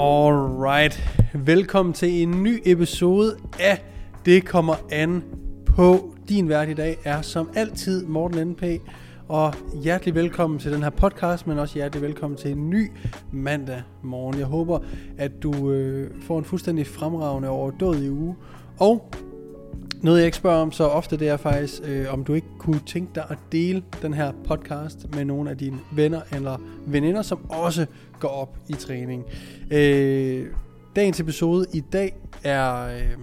Alright, velkommen til en ny episode af Det kommer an på. Din vært i dag er som altid Morten NP, og hjertelig velkommen til den her podcast, men også hjertelig velkommen til en ny mandag morgen. Jeg håber, at du øh, får en fuldstændig fremragende overdådig uge, og noget jeg ikke spørger om så ofte, det er faktisk, øh, om du ikke kunne tænke dig at dele den her podcast med nogle af dine venner eller veninder, som også går op i træning. Øh, dagens episode i dag er, øh,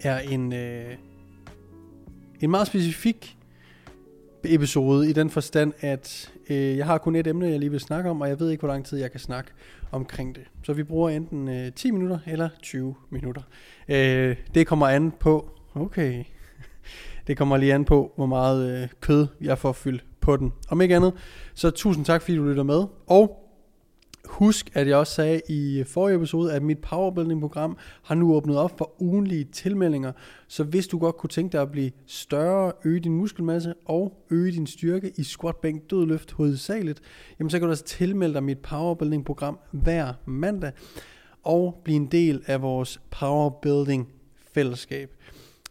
er en, øh, en meget specifik episode i den forstand, at øh, jeg har kun et emne, jeg lige vil snakke om, og jeg ved ikke, hvor lang tid jeg kan snakke omkring det. Så vi bruger enten øh, 10 minutter eller 20 minutter. Øh, det kommer an på, okay, det kommer lige an på, hvor meget øh, kød jeg får fyldt på den. Om ikke andet, så tusind tak, fordi du lytter med. Og Husk, at jeg også sagde i forrige episode, at mit powerbuilding-program har nu åbnet op for ugenlige tilmeldinger. Så hvis du godt kunne tænke dig at blive større, øge din muskelmasse og øge din styrke i squat, bænk, dødløft hovedsageligt, jamen så kan du altså tilmelde dig mit powerbuilding-program hver mandag og blive en del af vores powerbuilding-fællesskab.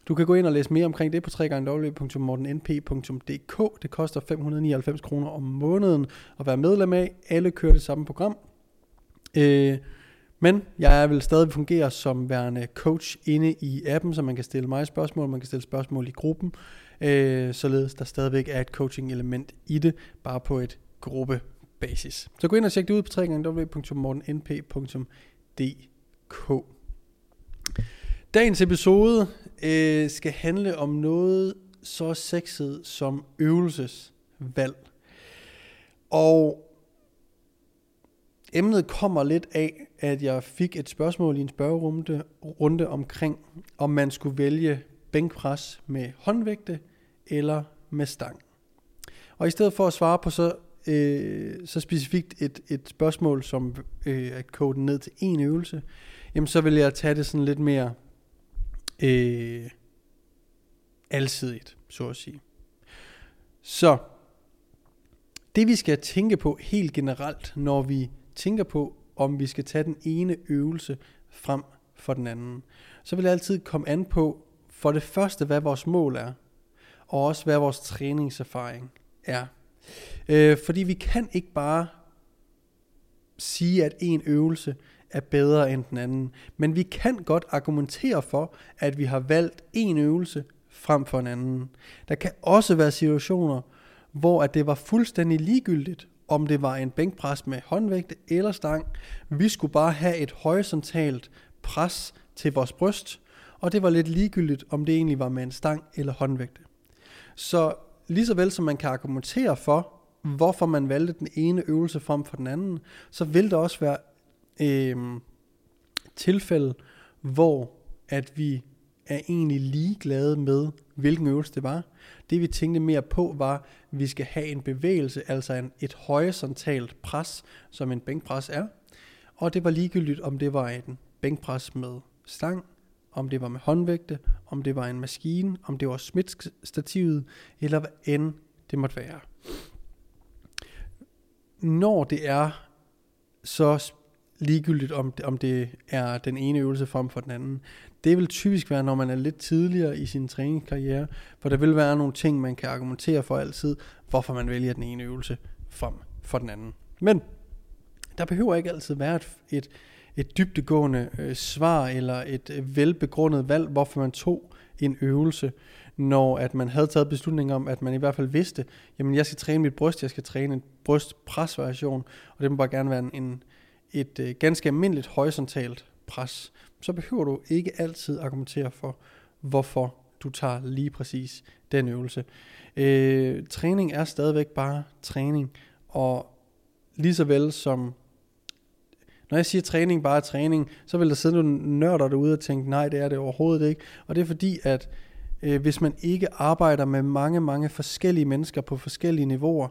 Du kan gå ind og læse mere omkring det på www.mortennp.dk. Det koster 599 kroner om måneden at være medlem af. Alle kører det samme program. Øh, men jeg vil stadig fungere som værende coach inde i appen, så man kan stille mig spørgsmål, man kan stille spørgsmål i gruppen, øh, således der stadigvæk er et coaching element i det, bare på et gruppebasis. Så gå ind og tjek det ud på www.mortennp.dk. Dagens episode øh, skal handle om noget så sexet som øvelsesvalg. Og emnet kommer lidt af, at jeg fik et spørgsmål i en spørgerunde runde omkring, om man skulle vælge bænkpres med håndvægte eller med stang. Og i stedet for at svare på så, øh, så specifikt et, et spørgsmål som øh, at kode ned til en øvelse, jamen så vil jeg tage det sådan lidt mere øh, alsidigt, så at sige. Så det vi skal tænke på helt generelt, når vi tænker på, om vi skal tage den ene øvelse frem for den anden, så vil det altid komme an på, for det første, hvad vores mål er, og også hvad vores træningserfaring er. Øh, fordi vi kan ikke bare sige, at en øvelse er bedre end den anden. Men vi kan godt argumentere for, at vi har valgt en øvelse frem for en anden. Der kan også være situationer, hvor at det var fuldstændig ligegyldigt, om det var en bænkpres med håndvægte eller stang. Vi skulle bare have et horisontalt pres til vores bryst, og det var lidt ligegyldigt, om det egentlig var med en stang eller håndvægte. Så lige så vel som man kan argumentere for, hvorfor man valgte den ene øvelse frem for den anden, så vil der også være øh, tilfælde, hvor at vi er egentlig ligeglade med, hvilken øvelse det var. Det vi tænkte mere på var, at vi skal have en bevægelse, altså en, et horisontalt pres, som en bænkpres er. Og det var ligegyldigt, om det var en bænkpres med stang, om det var med håndvægte, om det var en maskine, om det var smidtstativet, eller hvad end det måtte være. Når det er så ligegyldigt om det, om det er den ene øvelse frem for den anden. Det vil typisk være, når man er lidt tidligere i sin træningskarriere, for der vil være nogle ting, man kan argumentere for altid, hvorfor man vælger den ene øvelse frem for den anden. Men der behøver ikke altid være et, et, et dybtegående øh, svar eller et øh, velbegrundet valg, hvorfor man tog en øvelse, når at man havde taget beslutning om, at man i hvert fald vidste, jamen jeg skal træne mit bryst, jeg skal træne en brystpresvariation, og det må bare gerne være en, en et øh, ganske almindeligt horisontalt pres, så behøver du ikke altid argumentere for, hvorfor du tager lige præcis den øvelse. Øh, træning er stadigvæk bare træning, og lige så vel som når jeg siger træning bare er træning, så vil der sidde nogle nørder derude og tænke, nej, det er det overhovedet ikke. Og det er fordi, at øh, hvis man ikke arbejder med mange, mange forskellige mennesker på forskellige niveauer,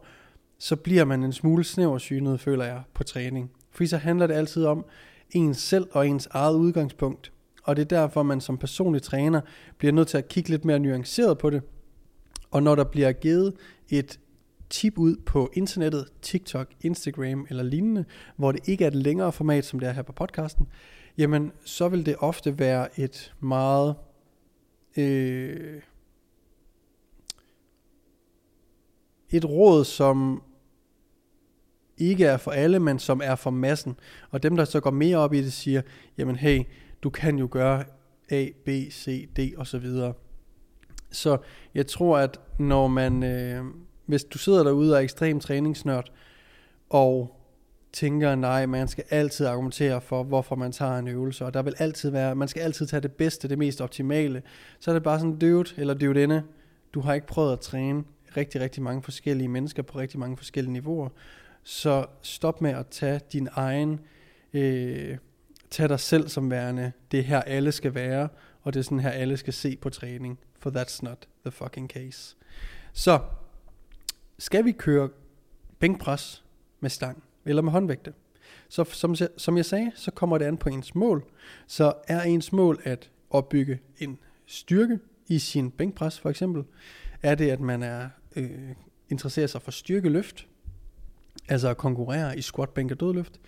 så bliver man en smule snæversynet, føler jeg, på træning. Fordi så handler det altid om ens selv og ens eget udgangspunkt. Og det er derfor, man som personlig træner bliver nødt til at kigge lidt mere nuanceret på det. Og når der bliver givet et tip ud på internettet, TikTok, Instagram eller lignende, hvor det ikke er et længere format, som det er her på podcasten, jamen så vil det ofte være et meget øh, et råd, som ikke er for alle, men som er for massen. Og dem, der så går mere op i det, siger, jamen hey, du kan jo gøre A, B, C, D og så videre. Så jeg tror, at når man, øh, hvis du sidder derude og er ekstrem træningsnørd, og tænker, nej, man skal altid argumentere for, hvorfor man tager en øvelse, og der vil altid være, man skal altid tage det bedste, det mest optimale, så er det bare sådan, dude eller dude inde, du har ikke prøvet at træne rigtig, rigtig mange forskellige mennesker på rigtig mange forskellige niveauer, så stop med at tage din egen, øh, tag dig selv som værende, det er her alle skal være, og det er sådan her alle skal se på træning, for that's not the fucking case. Så, skal vi køre bænkpres med stang, eller med håndvægte? Så som, som jeg sagde, så kommer det an på ens mål. Så er ens mål at opbygge en styrke i sin bænkpres for eksempel, er det at man er øh, interesserer sig for styrkeløft, altså at konkurrere i squat, bænk og dødløft.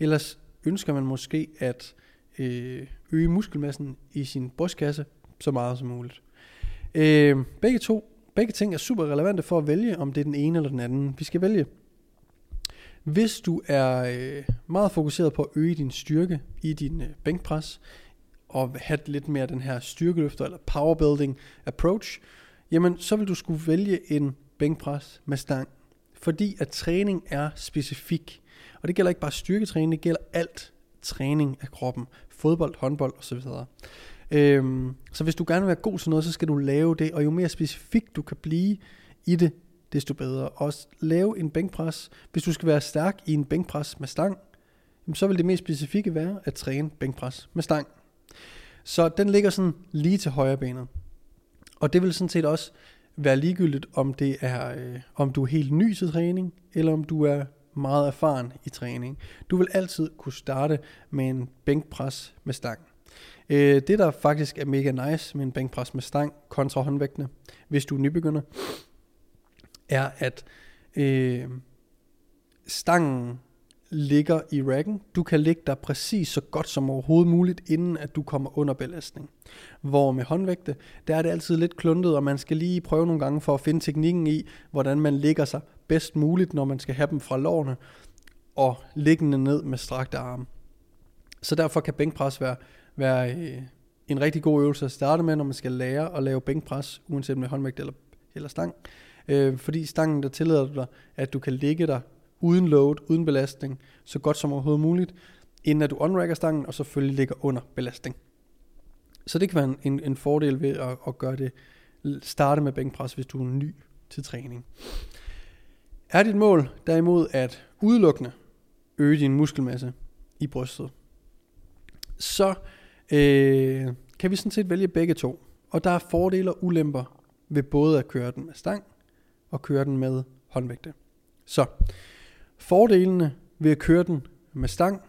Ellers ønsker man måske at øh, øge muskelmassen i sin brystkasse så meget som muligt. Øh, begge to, begge ting er super relevante for at vælge, om det er den ene eller den anden. Vi skal vælge. Hvis du er øh, meget fokuseret på at øge din styrke i din øh, bænkpres, og have lidt mere den her styrkeløfter eller powerbuilding approach, jamen så vil du skulle vælge en bænkpres med stang fordi at træning er specifik. Og det gælder ikke bare styrketræning, det gælder alt træning af kroppen. Fodbold, håndbold osv. Øhm, så hvis du gerne vil være god til noget, så skal du lave det, og jo mere specifik du kan blive i det, desto bedre. Og lave en bænkpres. Hvis du skal være stærk i en bænkpres med stang, så vil det mest specifikke være at træne bænkpres med stang. Så den ligger sådan lige til højre benet. Og det vil sådan set også være ligegyldigt, om det er, øh, om du er helt ny til træning, eller om du er meget erfaren i træning. Du vil altid kunne starte med en bænkpres med stang. Øh, det der faktisk er mega nice med en bænkpres med stang kontra håndvægtene, hvis du er nybegynder, er at øh, stangen ligger i racken. Du kan ligge der præcis så godt som overhovedet muligt, inden at du kommer under belastning. Hvor med håndvægte, der er det altid lidt kluntet, og man skal lige prøve nogle gange for at finde teknikken i, hvordan man ligger sig bedst muligt, når man skal have dem fra lårene, og liggende ned med strakte arme. Så derfor kan bænkpres være, være øh, en rigtig god øvelse at starte med, når man skal lære at lave bænkpres, uanset med håndvægt eller, eller stang. Øh, fordi stangen, der tillader dig, at du kan ligge der uden load, uden belastning, så godt som overhovedet muligt, inden at du unracker stangen, og selvfølgelig ligger under belastning. Så det kan være en, en fordel ved at, at gøre det, starte med bænkpres, hvis du er ny til træning. Er dit mål derimod at udelukkende øge din muskelmasse i brystet, så øh, kan vi sådan set vælge begge to. Og der er fordele og ulemper ved både at køre den med stang og køre den med håndvægte. Så Fordelene ved at køre den med stang,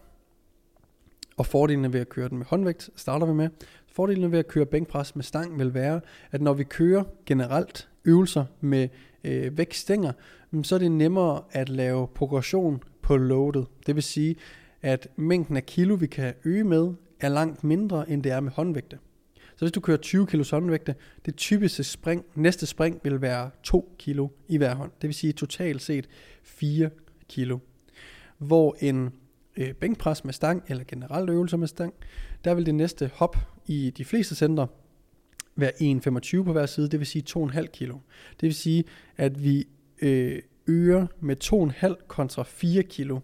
og fordelene ved at køre den med håndvægt, starter vi med. Fordelene ved at køre bænkpres med stang vil være, at når vi kører generelt øvelser med øh, vægtstænger, mm, så er det nemmere at lave progression på loadet. Det vil sige, at mængden af kilo, vi kan øge med, er langt mindre, end det er med håndvægte. Så hvis du kører 20 kg håndvægte, det typiske spring, næste spring vil være 2 kg i hver hånd. Det vil sige totalt set 4 kilo. Hvor en øh, bænkpres med stang, eller generelt øvelser med stang, der vil det næste hop i de fleste centre være 1,25 på hver side, det vil sige 2,5 kilo. Det vil sige, at vi øh, øger med 2,5 kontra 4 kilo,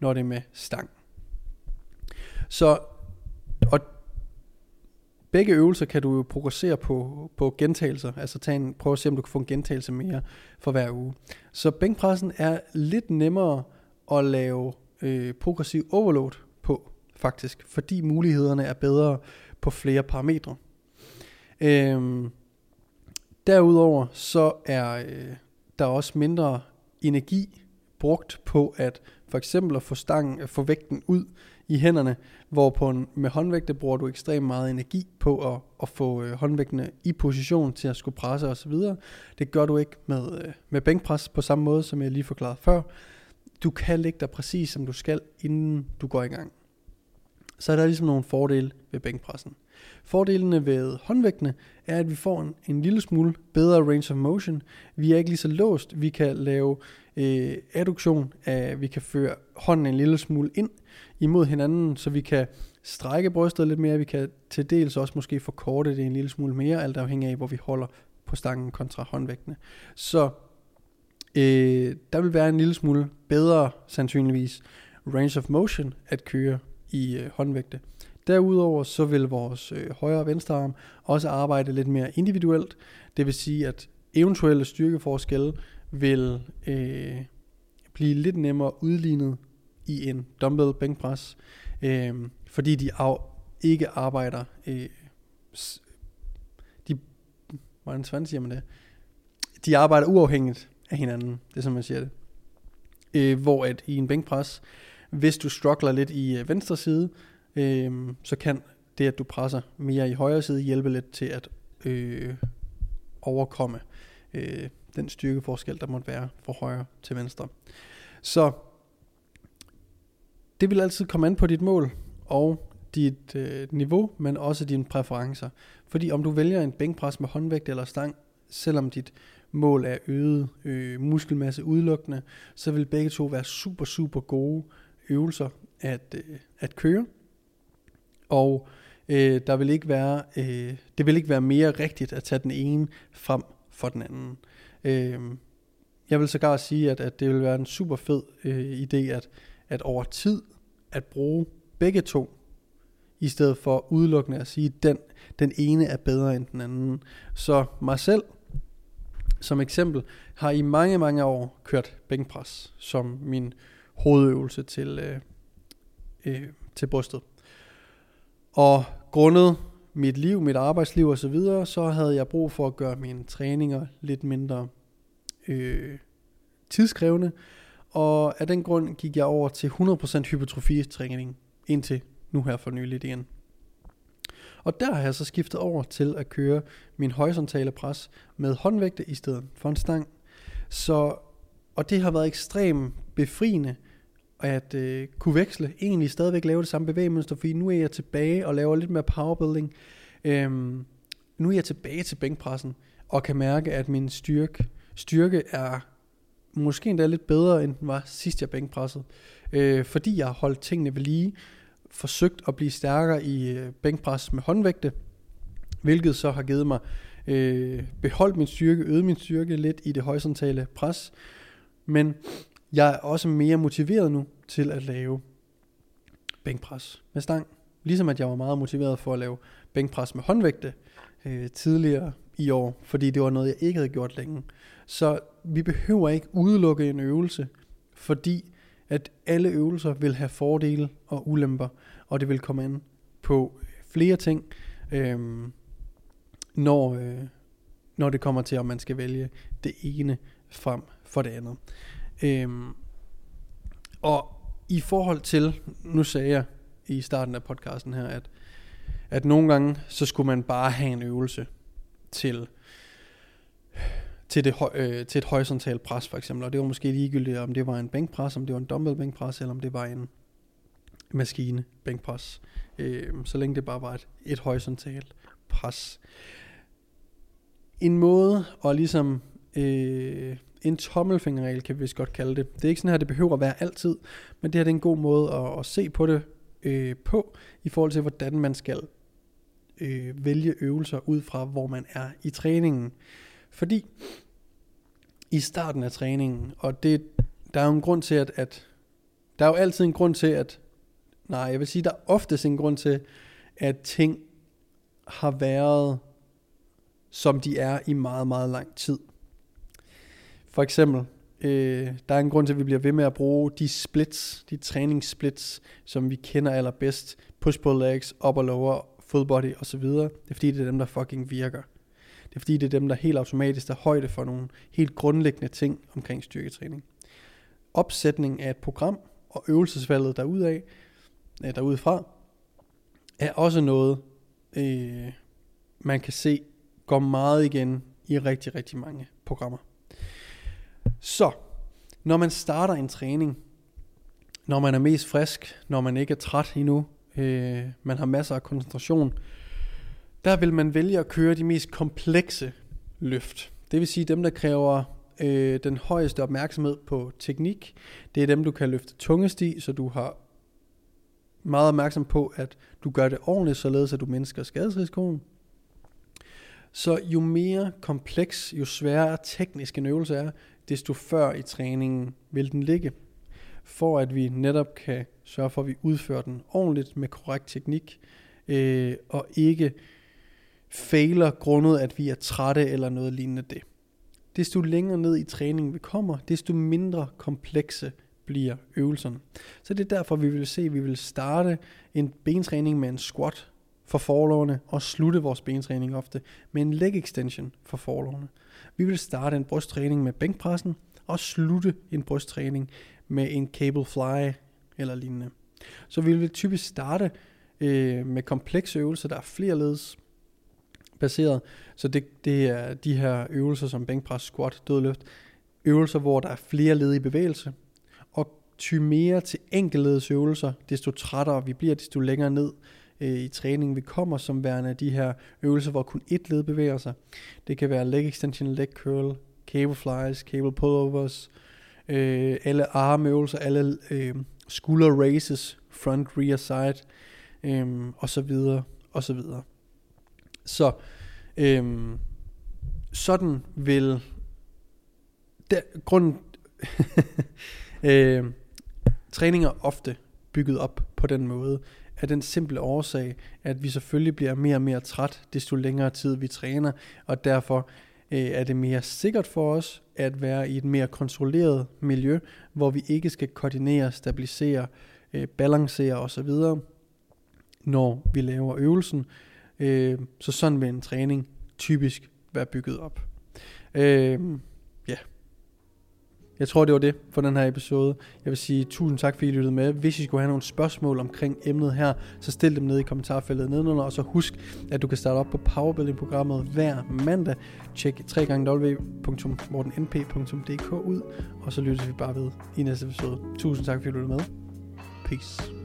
når det er med stang. Så, begge øvelser kan du jo progressere på, på gentagelser, altså tage en, prøve at se, om du kan få en gentagelse mere for hver uge. Så bænkpressen er lidt nemmere at lave øh, progressiv overload på, faktisk, fordi mulighederne er bedre på flere parametre. Øhm, derudover så er øh, der også mindre energi brugt på at for eksempel at få stangen, at få vægten ud i hænderne, hvor på en, med håndvægte bruger du ekstremt meget energi på at, at få øh, håndvægtene i position til at skulle presse osv. Det gør du ikke med, øh, med bænkpres på samme måde, som jeg lige forklarede før. Du kan lægge dig præcis som du skal, inden du går i gang. Så er der ligesom nogle fordele ved bænkpressen. Fordelene ved håndvægtene er, at vi får en, en lille smule bedre range of motion. Vi er ikke lige så låst. Vi kan lave øh, adduktion, af, vi kan føre hånden en lille smule ind imod hinanden, så vi kan strække brystet lidt mere. Vi kan til dels også måske forkorte det en lille smule mere, alt afhængig af, hvor vi holder på stangen kontra håndvægtene. Så øh, der vil være en lille smule bedre, sandsynligvis, range of motion at køre i øh, håndvægte. Derudover så vil vores øh, højre og venstre arm også arbejde lidt mere individuelt. Det vil sige, at eventuelle styrkeforskelle vil øh, blive lidt nemmere udlignet i en dumbbell bænkpres, øh, fordi de af, ikke arbejder, øh, de, hvordan fanden siger man det? De arbejder uafhængigt af hinanden, det er som man siger det. Øh, hvor at i en bænkpres, hvis du struggler lidt i øh, venstre side, øh, så kan det, at du presser mere i højre side, hjælpe lidt til at øh, overkomme øh, den styrkeforskel, der måtte være fra højre til venstre. Så det vil altid komme an på dit mål og dit øh, niveau, men også dine præferencer. Fordi om du vælger en bænkpres med håndvægt eller stang, selvom dit mål er øget øh, muskelmasse udelukkende, så vil begge to være super, super gode øvelser at, øh, at køre. Og øh, der vil ikke være, øh, det vil ikke være mere rigtigt at tage den ene frem for den anden. Øh, jeg vil sågar sige, at, at det vil være en super fed øh, idé, at, at over tid at bruge begge to, i stedet for udelukkende at sige, at den, den ene er bedre end den anden. Så mig selv, som eksempel, har i mange, mange år kørt bænkpres som min hovedøvelse til, øh, øh, til brystet. Og grundet mit liv, mit arbejdsliv osv., så, videre, så havde jeg brug for at gøre mine træninger lidt mindre øh, tidskrævende. Og af den grund gik jeg over til 100% hypertrofitræning indtil nu her for nyligt igen. Og der har jeg så skiftet over til at køre min horisontale pres med håndvægte i stedet for en stang. Så, og det har været ekstremt befriende at øh, kunne veksle, egentlig stadigvæk lave det samme bevægemønster, fordi nu er jeg tilbage og laver lidt mere powerbuilding. Øhm, nu er jeg tilbage til bænkpressen, og kan mærke, at min styrke, styrke er måske endda lidt bedre, end den var sidst jeg bænkpressede. Øh, fordi jeg har holdt tingene ved lige, forsøgt at blive stærkere i øh, bænkpres med håndvægte, hvilket så har givet mig øh, beholdt min styrke, øget min styrke lidt i det horisontale pres, men jeg er også mere motiveret nu til at lave bænkpres med stang. Ligesom at jeg var meget motiveret for at lave bænkpres med håndvægte øh, tidligere i år, fordi det var noget, jeg ikke havde gjort længe. Så vi behøver ikke udelukke en øvelse, fordi at alle øvelser vil have fordele og ulemper, og det vil komme an på øh, flere ting, øh, når, øh, når det kommer til, om man skal vælge det ene frem for det andet. Øhm, og i forhold til, nu sagde jeg i starten af podcasten her, at, at nogle gange, så skulle man bare have en øvelse til, til, det, øh, til et horisontalt pres for eksempel, og det var måske ligegyldigt, om det var en bænkpres, om det var en dumbbell bænkpres, eller om det var en maskine bænkpres, øh, så længe det bare var et, et horisontalt pres. En måde at ligesom øh, en tommelfingerregel, kan vi vist godt kalde det. Det er ikke sådan her, det behøver at være altid, men det her det er en god måde at, at se på det øh, på, i forhold til, hvordan man skal øh, vælge øvelser ud fra, hvor man er i træningen. Fordi i starten af træningen, og det, der er jo en grund til, at, at der er jo altid en grund til, at, nej, jeg vil sige, der er oftest en grund til, at ting har været, som de er i meget, meget lang tid. For eksempel, øh, der er en grund til, at vi bliver ved med at bruge de splits, de træningssplits, som vi kender allerbedst. Push-pull legs, upper lower, full body osv. Det er fordi, det er dem, der fucking virker. Det er fordi, det er dem, der helt automatisk er højde for nogle helt grundlæggende ting omkring styrketræning. Opsætning af et program og øvelsesvalget derudaf øh, derudfra, er også noget, øh, man kan se går meget igen i rigtig, rigtig mange programmer. Så, når man starter en træning, når man er mest frisk, når man ikke er træt endnu, øh, man har masser af koncentration, der vil man vælge at køre de mest komplekse løft. Det vil sige dem, der kræver øh, den højeste opmærksomhed på teknik. Det er dem, du kan løfte tungest i, så du har meget opmærksom på, at du gør det ordentligt, således at du mindsker skadesrisikoen. Så jo mere kompleks, jo sværere teknisk en øvelse er, desto før i træningen vil den ligge. For at vi netop kan sørge for, at vi udfører den ordentligt med korrekt teknik, øh, og ikke fejler grundet, at vi er trætte eller noget lignende det. Desto længere ned i træningen vi kommer, desto mindre komplekse bliver øvelserne. Så det er derfor, vi vil se, at vi vil starte en bentræning med en squat for forlovene og slutte vores bentræning ofte med en leg extension for forlovene. Vi vil starte en brysttræning med bænkpressen og slutte en brysttræning med en cable fly eller lignende. Så vi vil typisk starte øh, med komplekse øvelser, der er flerledes baseret. Så det, det er de her øvelser som bænkpres, squat, dødløft. Øvelser, hvor der er flere led i bevægelse. Og ty mere til enkeltledes øvelser, desto trættere vi bliver, desto længere ned øh, i træningen vi kommer, som værende de her øvelser, hvor kun et led bevæger sig. Det kan være leg extension, leg curl, cable flies, cable pullovers, øh, alle armøvelser, alle øh, skulder raises, front, rear, side, øh, og så videre, og så videre. Så øh, sådan vil der, grunden øh, træninger ofte bygget op på den måde, af den simple årsag, at vi selvfølgelig bliver mere og mere træt, desto længere tid vi træner, og derfor øh, er det mere sikkert for os at være i et mere kontrolleret miljø, hvor vi ikke skal koordinere, stabilisere, øh, balancere osv., når vi laver øvelsen, Øh, så sådan vil en træning typisk være bygget op. Øh. Jeg tror, det var det for den her episode. Jeg vil sige tusind tak, fordi I lyttede med. Hvis I skulle have nogle spørgsmål omkring emnet her, så stil dem ned i kommentarfeltet nedenunder, og så husk, at du kan starte op på Powerbuilding-programmet hver mandag. Tjek www.mortennp.dk ud, og så lyttes vi bare ved i næste episode. Tusind tak, fordi I lyttede med. Peace.